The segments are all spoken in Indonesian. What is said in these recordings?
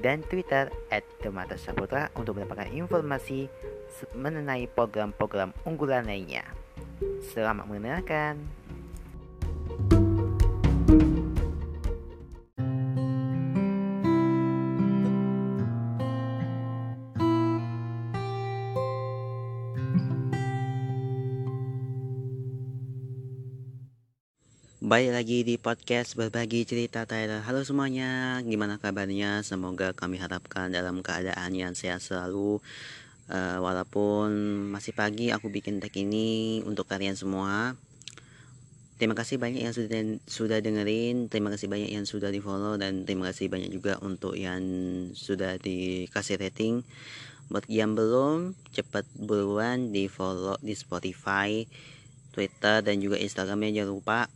dan Twitter at Demata Saputra untuk mendapatkan informasi mengenai program-program unggulan lainnya. Selamat mendengarkan. Baik lagi di podcast berbagi cerita Tyler. Halo semuanya, gimana kabarnya? Semoga kami harapkan dalam keadaan yang sehat selalu. Uh, walaupun masih pagi, aku bikin tag ini untuk kalian semua. Terima kasih banyak yang sudah sudah dengerin, terima kasih banyak yang sudah di follow dan terima kasih banyak juga untuk yang sudah dikasih rating. Buat yang belum, cepat buruan di follow di Spotify, Twitter dan juga Instagramnya jangan lupa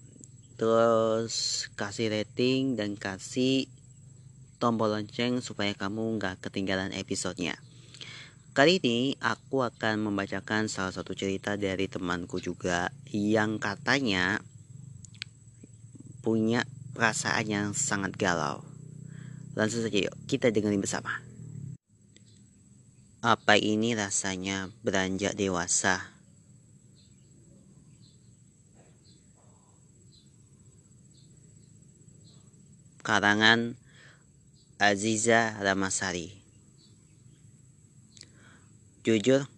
terus kasih rating dan kasih tombol lonceng supaya kamu nggak ketinggalan episodenya. Kali ini aku akan membacakan salah satu cerita dari temanku juga yang katanya punya perasaan yang sangat galau. Langsung saja yuk kita dengerin bersama. Apa ini rasanya beranjak dewasa? Karangan Aziza Ramasari. Jujur,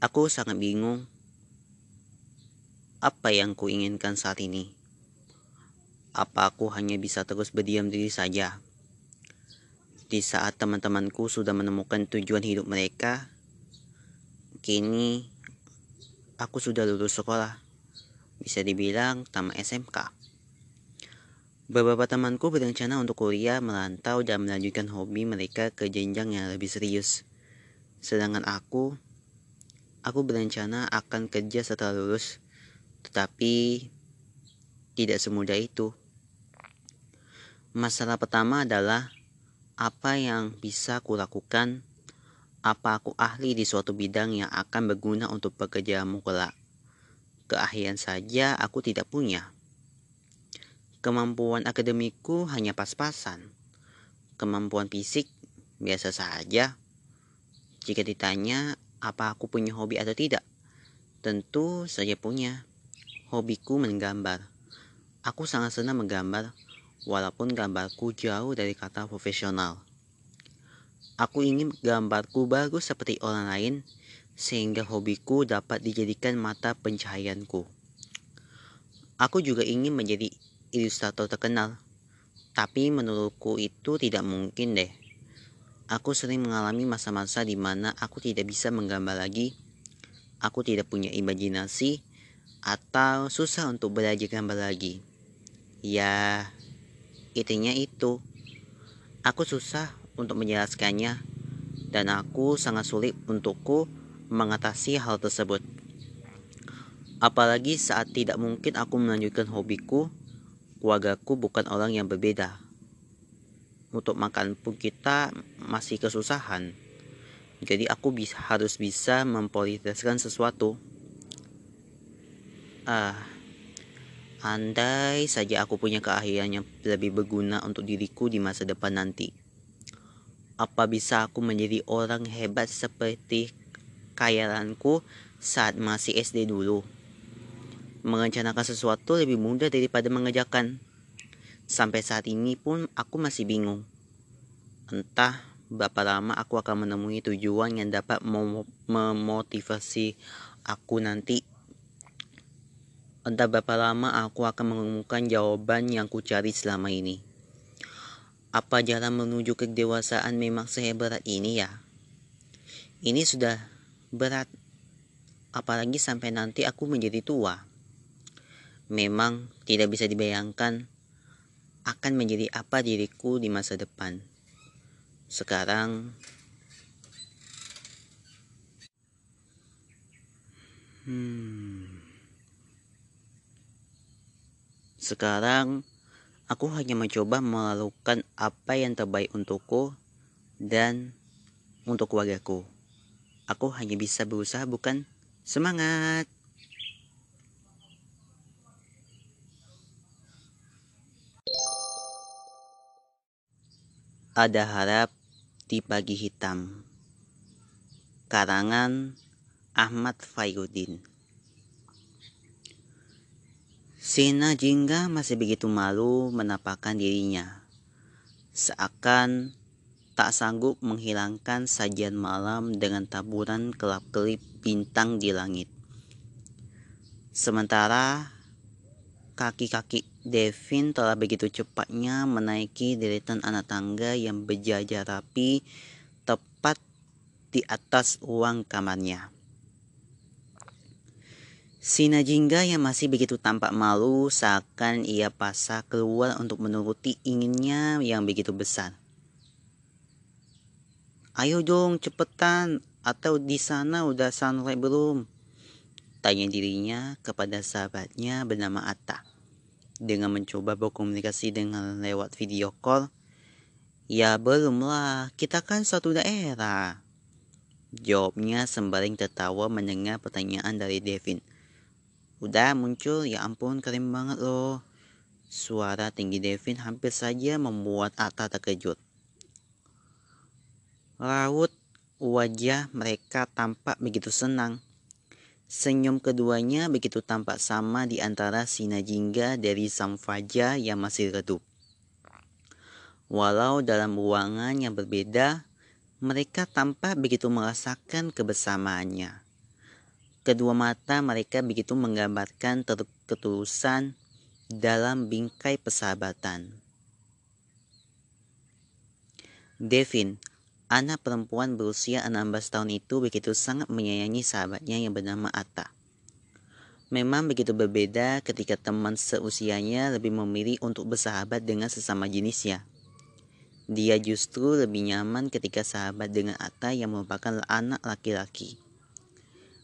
aku sangat bingung apa yang kuinginkan saat ini. Apa aku hanya bisa terus berdiam diri saja? Di saat teman-temanku sudah menemukan tujuan hidup mereka, kini aku sudah lulus sekolah. Bisa dibilang tamat SMK. Beberapa temanku berencana untuk kuliah, merantau, dan melanjutkan hobi mereka ke jenjang yang lebih serius. Sedangkan aku, aku berencana akan kerja setelah lulus, tetapi tidak semudah itu. Masalah pertama adalah apa yang bisa kulakukan, apa aku ahli di suatu bidang yang akan berguna untuk pekerjaanmu kelak. Keahlian saja aku tidak punya. Kemampuan akademiku hanya pas-pasan. Kemampuan fisik biasa saja. Jika ditanya apa aku punya hobi atau tidak, tentu saja punya. Hobiku menggambar. Aku sangat senang menggambar, walaupun gambarku jauh dari kata profesional. Aku ingin gambarku bagus seperti orang lain, sehingga hobiku dapat dijadikan mata pencaharianku. Aku juga ingin menjadi ilustrator terkenal. Tapi menurutku itu tidak mungkin deh. Aku sering mengalami masa-masa di mana aku tidak bisa menggambar lagi. Aku tidak punya imajinasi atau susah untuk belajar gambar lagi. Ya, intinya itu. Aku susah untuk menjelaskannya dan aku sangat sulit untukku mengatasi hal tersebut. Apalagi saat tidak mungkin aku melanjutkan hobiku keluargaku bukan orang yang berbeda. Untuk makan pun kita masih kesusahan. Jadi aku bisa, harus bisa memprioritaskan sesuatu. Ah, andai saja aku punya keahlian yang lebih berguna untuk diriku di masa depan nanti. Apa bisa aku menjadi orang hebat seperti kayalanku saat masih SD dulu? Merencanakan sesuatu lebih mudah daripada mengerjakan. Sampai saat ini pun aku masih bingung. Entah berapa lama aku akan menemui tujuan yang dapat memotivasi aku nanti. Entah berapa lama aku akan menemukan jawaban yang kucari selama ini. Apa jalan menuju kedewasaan memang sehebat ini ya? Ini sudah berat. Apalagi sampai nanti aku menjadi tua memang tidak bisa dibayangkan akan menjadi apa diriku di masa depan. Sekarang Hmm. Sekarang aku hanya mencoba melakukan apa yang terbaik untukku dan untuk keluargaku. Aku hanya bisa berusaha bukan semangat. Ada harap di pagi hitam. Karangan Ahmad Fayudin. Sina Jingga masih begitu malu menampakkan dirinya. Seakan tak sanggup menghilangkan sajian malam dengan taburan kelap-kelip bintang di langit. Sementara kaki-kaki Devin telah begitu cepatnya menaiki deretan anak tangga yang berjajar rapi tepat di atas uang kamarnya. Si Najingga yang masih begitu tampak malu seakan ia pasah keluar untuk menuruti inginnya yang begitu besar. Ayo dong cepetan atau di sana udah sunlight belum? Tanya dirinya kepada sahabatnya bernama Atta. Dengan mencoba berkomunikasi dengan lewat video call. Ya belum lah, kita kan satu daerah. Jawabnya sembaring tertawa mendengar pertanyaan dari Devin. Udah muncul, ya ampun keren banget loh. Suara tinggi Devin hampir saja membuat Atta terkejut. Raut wajah mereka tampak begitu senang. Senyum keduanya begitu tampak sama di antara sinar jingga dari sang fajar yang masih redup. Walau dalam ruangan yang berbeda, mereka tampak begitu merasakan kebersamaannya. Kedua mata mereka begitu menggambarkan ketulusan dalam bingkai persahabatan. Devin, Anak perempuan berusia 16 tahun itu begitu sangat menyayangi sahabatnya yang bernama Atta. Memang begitu berbeda ketika teman seusianya lebih memilih untuk bersahabat dengan sesama jenisnya. Dia justru lebih nyaman ketika sahabat dengan Atta yang merupakan anak laki-laki.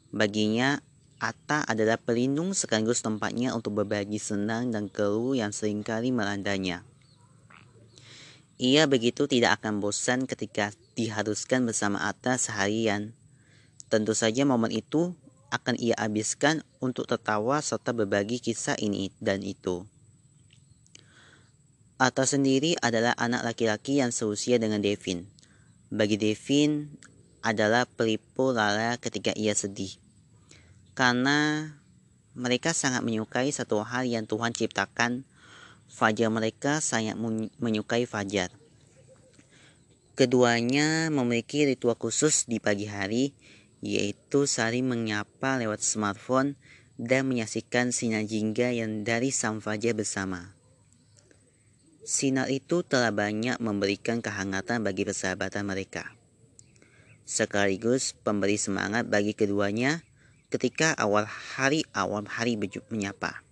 Baginya, Atta adalah pelindung sekaligus tempatnya untuk berbagi senang dan keluh yang sering kali melandanya. Ia begitu tidak akan bosan ketika diharuskan bersama Atta seharian. Tentu saja momen itu akan ia habiskan untuk tertawa serta berbagi kisah ini dan itu. Atta sendiri adalah anak laki-laki yang seusia dengan Devin. Bagi Devin adalah pelipur lala ketika ia sedih. Karena mereka sangat menyukai satu hal yang Tuhan ciptakan Fajar mereka sangat menyukai Fajar. Keduanya memiliki ritual khusus di pagi hari, yaitu saling menyapa lewat smartphone dan menyaksikan sinar jingga yang dari sang fajar bersama. Sinar itu telah banyak memberikan kehangatan bagi persahabatan mereka. Sekaligus pemberi semangat bagi keduanya ketika awal hari awal hari menyapa.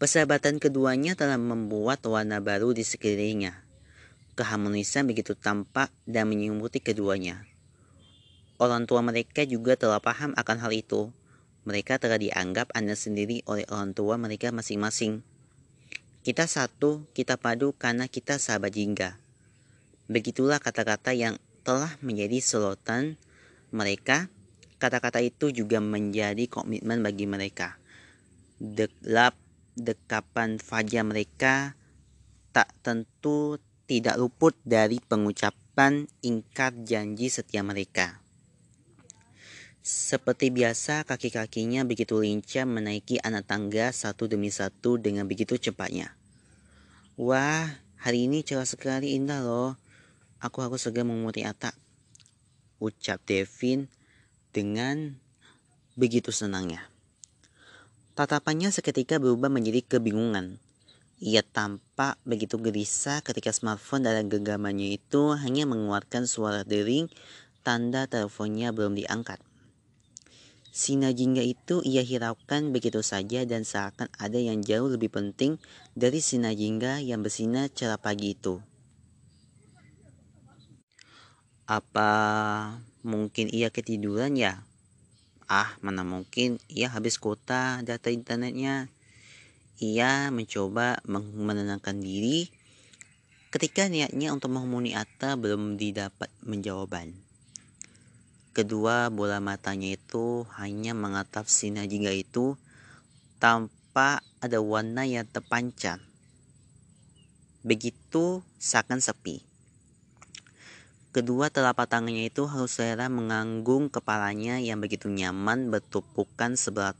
Persahabatan keduanya telah membuat warna baru di sekelilingnya. Keharmonisan begitu tampak dan menyelimuti keduanya. Orang tua mereka juga telah paham akan hal itu. Mereka telah dianggap Anda sendiri oleh orang tua mereka masing-masing. Kita satu, kita padu karena kita sahabat jingga. Begitulah kata-kata yang telah menjadi sorotan mereka. Kata-kata itu juga menjadi komitmen bagi mereka. Love dekapan fajar mereka tak tentu tidak luput dari pengucapan ingkar janji setia mereka. Seperti biasa, kaki-kakinya begitu lincah menaiki anak tangga satu demi satu dengan begitu cepatnya. Wah, hari ini cerah sekali indah loh. Aku harus segera memuti Atta. Ucap Devin dengan begitu senangnya. Tatapannya seketika berubah menjadi kebingungan. Ia tampak begitu gelisah ketika smartphone dalam genggamannya itu hanya mengeluarkan suara dering tanda teleponnya belum diangkat. Sinar jingga itu ia hiraukan begitu saja dan seakan ada yang jauh lebih penting dari sinar jingga yang bersinar cerah pagi itu. Apa mungkin ia ketiduran ya? Ah, mana mungkin ia habis kuota data internetnya. Ia mencoba menenangkan diri ketika niatnya untuk menghubungi Atta belum didapat menjawaban. Kedua bola matanya itu hanya mengatap sinar jingga itu tanpa ada warna yang terpancar. Begitu seakan sepi. Kedua telapak tangannya itu harus rela menganggung kepalanya yang begitu nyaman bertumpukan sebelah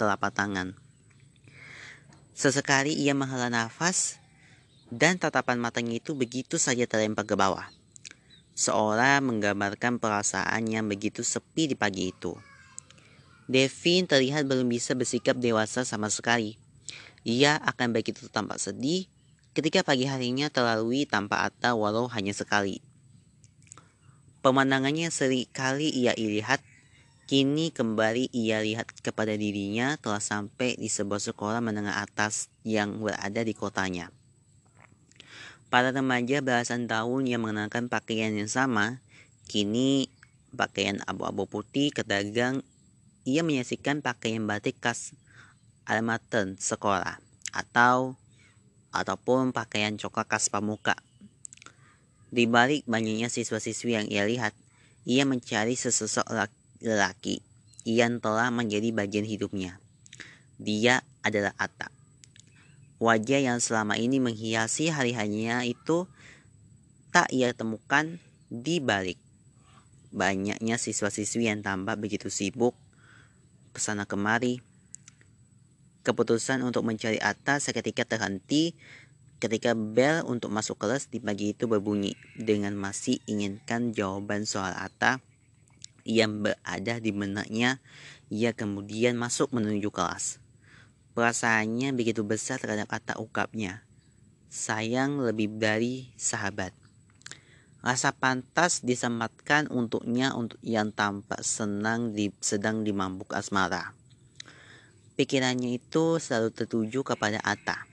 telapak tangan. Sesekali ia menghela nafas dan tatapan matanya itu begitu saja terlempar ke bawah. Seolah menggambarkan perasaan yang begitu sepi di pagi itu. Devin terlihat belum bisa bersikap dewasa sama sekali. Ia akan begitu tampak sedih ketika pagi harinya terlalui tanpa Atta walau hanya sekali. Pemandangannya kali ia lihat, kini kembali ia lihat kepada dirinya telah sampai di sebuah sekolah menengah atas yang berada di kotanya. Para remaja belasan tahun yang mengenakan pakaian yang sama, kini pakaian abu-abu putih kedagang, ia menyaksikan pakaian batik khas almaten sekolah atau ataupun pakaian coklat khas pamuka. Di balik banyaknya siswa-siswi yang ia lihat, ia mencari sesosok lelaki yang telah menjadi bagian hidupnya. Dia adalah Atta. Wajah yang selama ini menghiasi hari-harinya itu tak ia temukan di balik banyaknya siswa-siswi yang tampak begitu sibuk ke sana kemari Keputusan untuk mencari Atta seketika terhenti ketika bel untuk masuk kelas di pagi itu berbunyi dengan masih inginkan jawaban soal Atta yang berada di benaknya. Ia kemudian masuk menuju kelas. Perasaannya begitu besar terhadap Atta ukapnya. Sayang lebih dari sahabat. Rasa pantas disematkan untuknya untuk yang tampak senang di, sedang dimambuk asmara. Pikirannya itu selalu tertuju kepada Atta.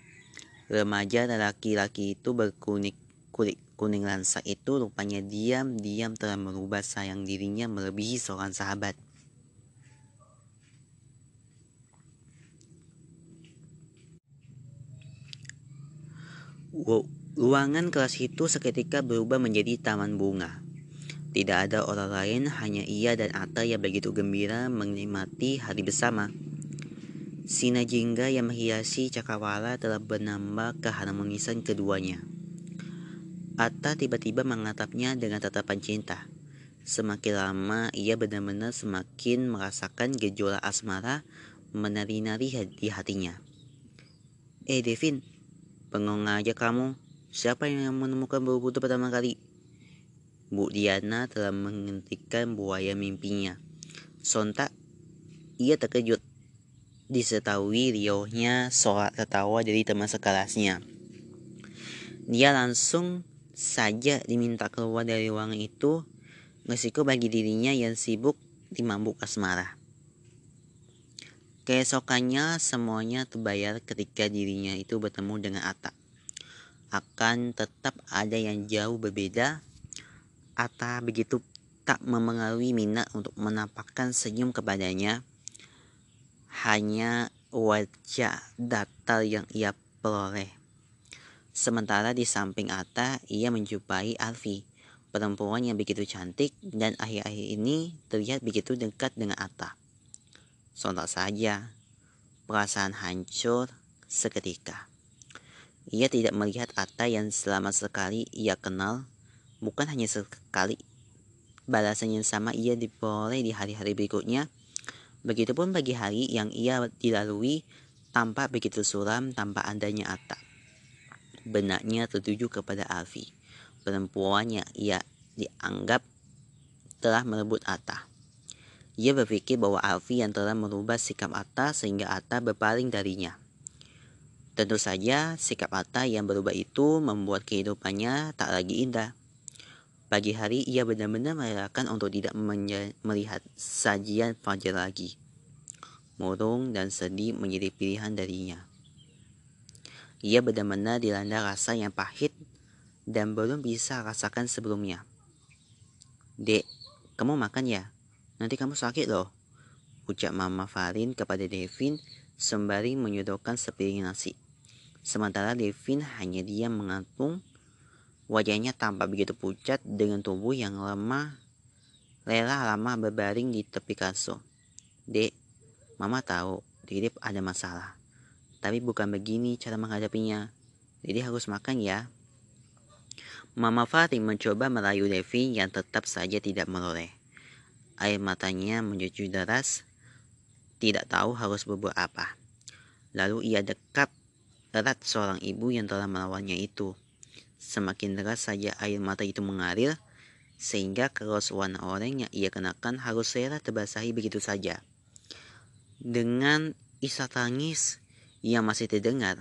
Remaja dan laki-laki itu berkunik kulit kuning lansa itu rupanya diam-diam telah merubah sayang dirinya melebihi seorang sahabat. Ruangan kelas itu seketika berubah menjadi taman bunga. Tidak ada orang lain, hanya ia dan Atta yang begitu gembira menikmati hari bersama. Sinar jingga yang menghiasi cakrawala telah menambah keharmonisan keduanya. Atta tiba-tiba mengatapnya dengan tatapan cinta. Semakin lama ia benar-benar semakin merasakan gejolak asmara menari-nari di hatinya. Eh Devin, bengong aja kamu. Siapa yang menemukan bau butuh pertama kali? Bu Diana telah menghentikan buaya mimpinya. Sontak, ia terkejut disertai riohnya soal tertawa dari teman sekelasnya. Dia langsung saja diminta keluar dari ruangan itu, resiko bagi dirinya yang sibuk di mambuk asmara. Keesokannya semuanya terbayar ketika dirinya itu bertemu dengan Atta. Akan tetap ada yang jauh berbeda. Atta begitu tak memengaruhi minat untuk menampakkan senyum kepadanya hanya wajah datar yang ia peroleh. Sementara di samping Atta, ia menjumpai Alfi, perempuan yang begitu cantik dan akhir-akhir ini terlihat begitu dekat dengan Atta. Sontak saja, perasaan hancur seketika. Ia tidak melihat Atta yang selama sekali ia kenal, bukan hanya sekali. Balasan yang sama ia diperoleh di hari-hari berikutnya, Begitupun bagi hari yang ia dilalui tampak begitu suram tanpa adanya Atta. Benaknya tertuju kepada Alfi, perempuan yang ia dianggap telah merebut Atta. Ia berpikir bahwa Alfi yang telah merubah sikap Atta sehingga Atta berpaling darinya. Tentu saja sikap Atta yang berubah itu membuat kehidupannya tak lagi indah. Pagi hari ia benar-benar merelakan untuk tidak melihat sajian fajar lagi. Murung dan sedih menjadi pilihan darinya. Ia benar-benar dilanda rasa yang pahit dan belum bisa rasakan sebelumnya. Dek, kamu makan ya? Nanti kamu sakit loh. ucap Mama Farin kepada Devin sembari menyodorkan sepiring nasi. Sementara Devin hanya diam mengantung, wajahnya tampak begitu pucat dengan tubuh yang lemah, rela lama berbaring di tepi kasur. Dek, Mama tahu Didip ada masalah. Tapi bukan begini cara menghadapinya. Jadi harus makan ya. Mama Farin mencoba merayu Devi yang tetap saja tidak meloleh. Air matanya mencucu deras, tidak tahu harus berbuat apa. Lalu ia dekap erat seorang ibu yang telah melawannya itu. Semakin deras saja air mata itu mengalir, sehingga kaos warna oranye yang ia kenakan harus rela terbasahi begitu saja. Dengan isak tangis ia masih terdengar.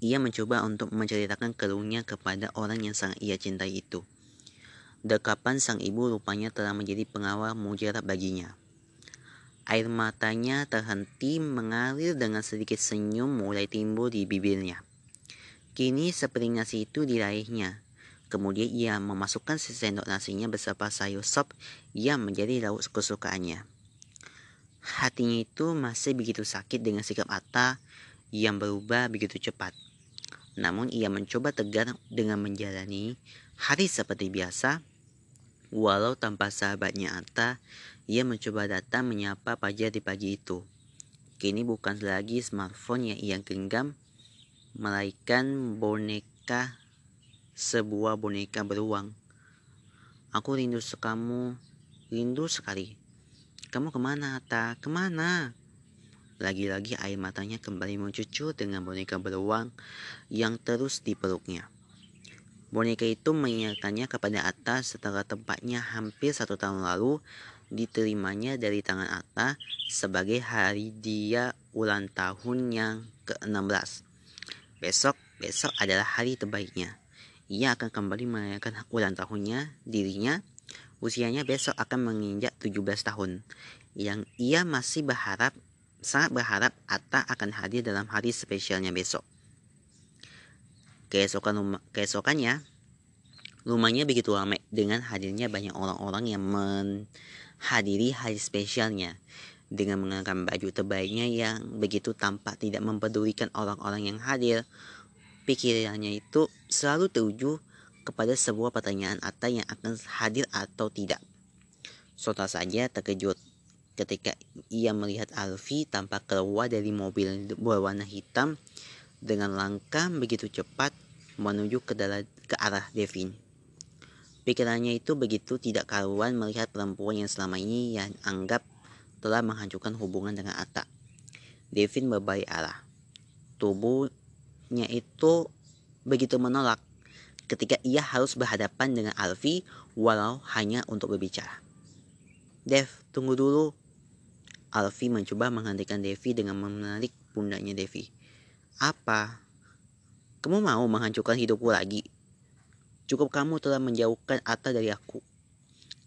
Ia mencoba untuk menceritakan keluhnya kepada orang yang sangat ia cintai itu. Dekapan sang ibu rupanya telah menjadi pengawal mujarab baginya. Air matanya terhenti mengalir dengan sedikit senyum mulai timbul di bibirnya. Kini sepiring nasi itu diraihnya. Kemudian ia memasukkan sesendok nasinya beserta sayur sop yang menjadi lauk kesukaannya. Hatinya itu masih begitu sakit dengan sikap Atta yang berubah begitu cepat. Namun ia mencoba tegar dengan menjalani hari seperti biasa. Walau tanpa sahabatnya Atta, ia mencoba datang menyapa Pajar di pagi itu. Kini bukan lagi smartphone yang ia genggam, melainkan boneka sebuah boneka beruang. Aku rindu sekamu, rindu sekali. Kamu ke mana, Atta? Ke mana? Lagi-lagi air matanya kembali mencucu dengan boneka beruang yang terus dipeluknya. Boneka itu mengingatkannya kepada Atta setelah tempatnya hampir satu tahun lalu diterimanya dari tangan Atta sebagai hari dia ulang tahun yang ke-16. Besok, besok adalah hari terbaiknya. Ia akan kembali merayakan ulang tahunnya, dirinya, Usianya besok akan menginjak 17 tahun. Yang ia masih berharap, sangat berharap Atta akan hadir dalam hari spesialnya besok. Keesokan rumah, keesokannya, rumahnya begitu ramai dengan hadirnya banyak orang-orang yang menghadiri hari spesialnya dengan mengenakan baju terbaiknya yang begitu tampak tidak mempedulikan orang-orang yang hadir. Pikirannya itu selalu tertuju kepada sebuah pertanyaan Atta yang akan hadir atau tidak. Sota saja terkejut ketika ia melihat Alfi tampak keluar dari mobil berwarna hitam dengan langkah begitu cepat menuju ke, ke arah Devin. Pikirannya itu begitu tidak karuan melihat perempuan yang selama ini yang anggap telah menghancurkan hubungan dengan Atta. Devin berbalik arah. Tubuhnya itu begitu menolak ketika ia harus berhadapan dengan Alfi walau hanya untuk berbicara. Dev, tunggu dulu. Alfi mencoba menghentikan Devi dengan menarik pundaknya Devi. Apa? Kamu mau menghancurkan hidupku lagi? Cukup kamu telah menjauhkan Atta dari aku.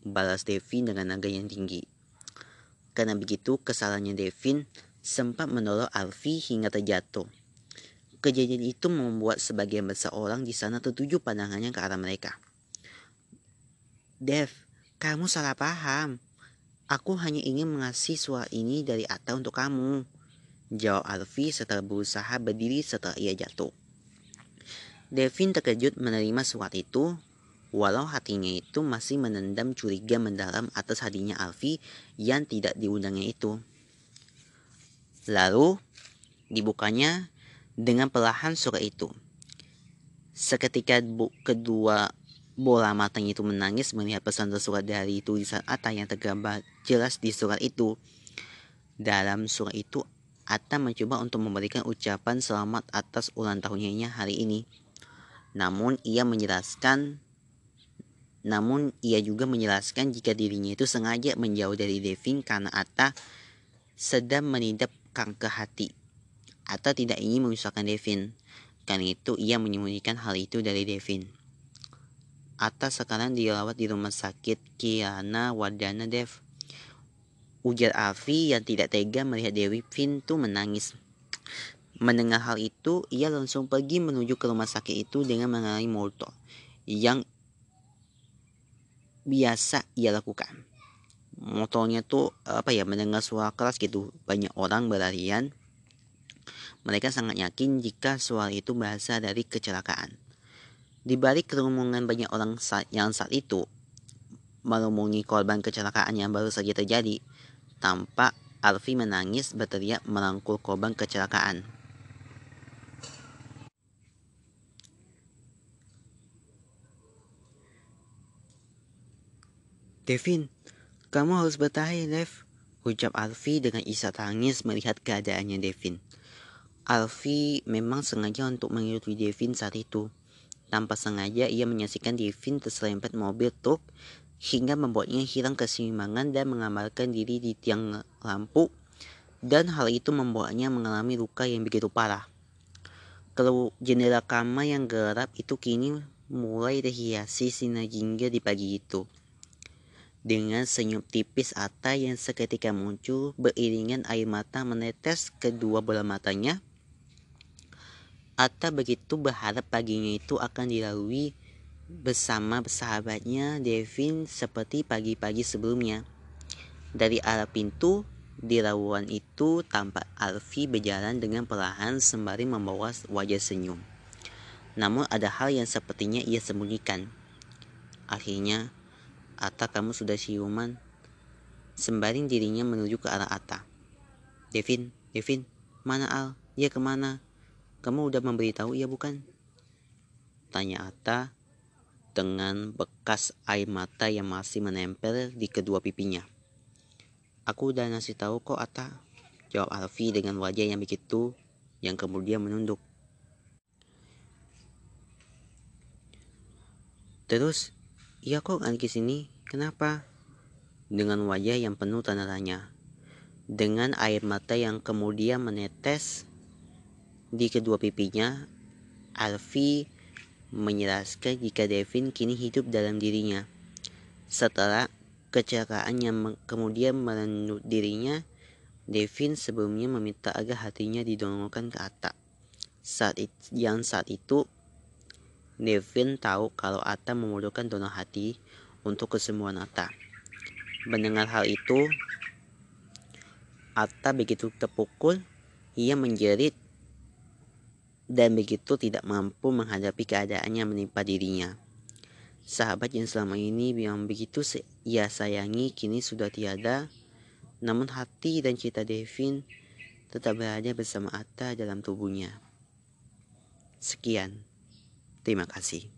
Balas Devin dengan naga yang tinggi. Karena begitu, kesalahannya Devin sempat mendorong Alfi hingga terjatuh. Kejadian itu membuat sebagian besar orang di sana tertuju pandangannya ke arah mereka. Dev, kamu salah paham. Aku hanya ingin mengasih suara ini dari Atta untuk kamu. Jawab Alfi setelah berusaha berdiri setelah ia jatuh. Devin terkejut menerima surat itu, walau hatinya itu masih menendam curiga mendalam atas hadirnya Alfi yang tidak diundangnya itu. Lalu, dibukanya dengan perlahan surat itu. Seketika bu, kedua bola matanya itu menangis melihat pesan tersurat dari tulisan Atta yang tergambar jelas di surat itu. Dalam surat itu, Atta mencoba untuk memberikan ucapan selamat atas ulang tahunnya hari ini. Namun ia menjelaskan namun ia juga menjelaskan jika dirinya itu sengaja menjauh dari Devin karena Atta sedang menidap kanker hati atau tidak ingin memisahkan Devin. Karena itu ia menyembunyikan hal itu dari Devin. Atas sekarang dirawat di rumah sakit Kiana Wadana Dev. Ujar Afi yang tidak tega melihat Dewi Pintu menangis. Mendengar hal itu, ia langsung pergi menuju ke rumah sakit itu dengan mengenai motor yang biasa ia lakukan. motornya tuh apa ya mendengar suara keras gitu banyak orang berlarian mereka sangat yakin jika suara itu berasal dari kecelakaan di balik kerumunan banyak orang yang saat itu merumungi korban kecelakaan yang baru saja terjadi tampak Alfi menangis berteriak merangkul korban kecelakaan Devin, kamu harus bertahan, Dev. Ucap Alfi dengan isak tangis melihat keadaannya Devin. Alfi memang sengaja untuk mengikuti Devin saat itu. Tanpa sengaja ia menyaksikan Devin terserempet mobil truk hingga membuatnya hilang keseimbangan dan mengamalkan diri di tiang lampu dan hal itu membuatnya mengalami luka yang begitu parah. Kalau jendela kamar yang gelap itu kini mulai terhiasi sinar jingga di pagi itu. Dengan senyum tipis Atta yang seketika muncul beriringan air mata menetes kedua bola matanya. Atta begitu berharap paginya itu akan dilalui bersama sahabatnya Devin seperti pagi-pagi sebelumnya. Dari arah pintu, di rawan itu tampak Alfi berjalan dengan perlahan sembari membawa wajah senyum. Namun ada hal yang sepertinya ia sembunyikan. Akhirnya, Ata kamu sudah siuman. Sembari dirinya menuju ke arah Ata. Devin, Devin, mana Al? Dia ke mana? Kamu udah memberitahu ia bukan? Tanya Ata dengan bekas air mata yang masih menempel di kedua pipinya. Aku udah ngasih tahu kok Ata. Jawab Alfi dengan wajah yang begitu yang kemudian menunduk. Terus Iya kok di sini, kenapa? Dengan wajah yang penuh tanda tanya. Dengan air mata yang kemudian menetes di kedua pipinya, Alfi menjelaskan jika Devin kini hidup dalam dirinya. Setelah kecelakaan yang kemudian merendut dirinya, Devin sebelumnya meminta agar hatinya didongorkan ke atas. Saat it, yang saat itu Devin tahu kalau Atta membutuhkan donor hati untuk kesembuhan Atta. Mendengar hal itu, Atta begitu terpukul, ia menjerit dan begitu tidak mampu menghadapi keadaan yang menimpa dirinya. Sahabat yang selama ini yang begitu ia sayangi kini sudah tiada, namun hati dan cita Devin tetap berada bersama Atta dalam tubuhnya. Sekian. Terima kasih.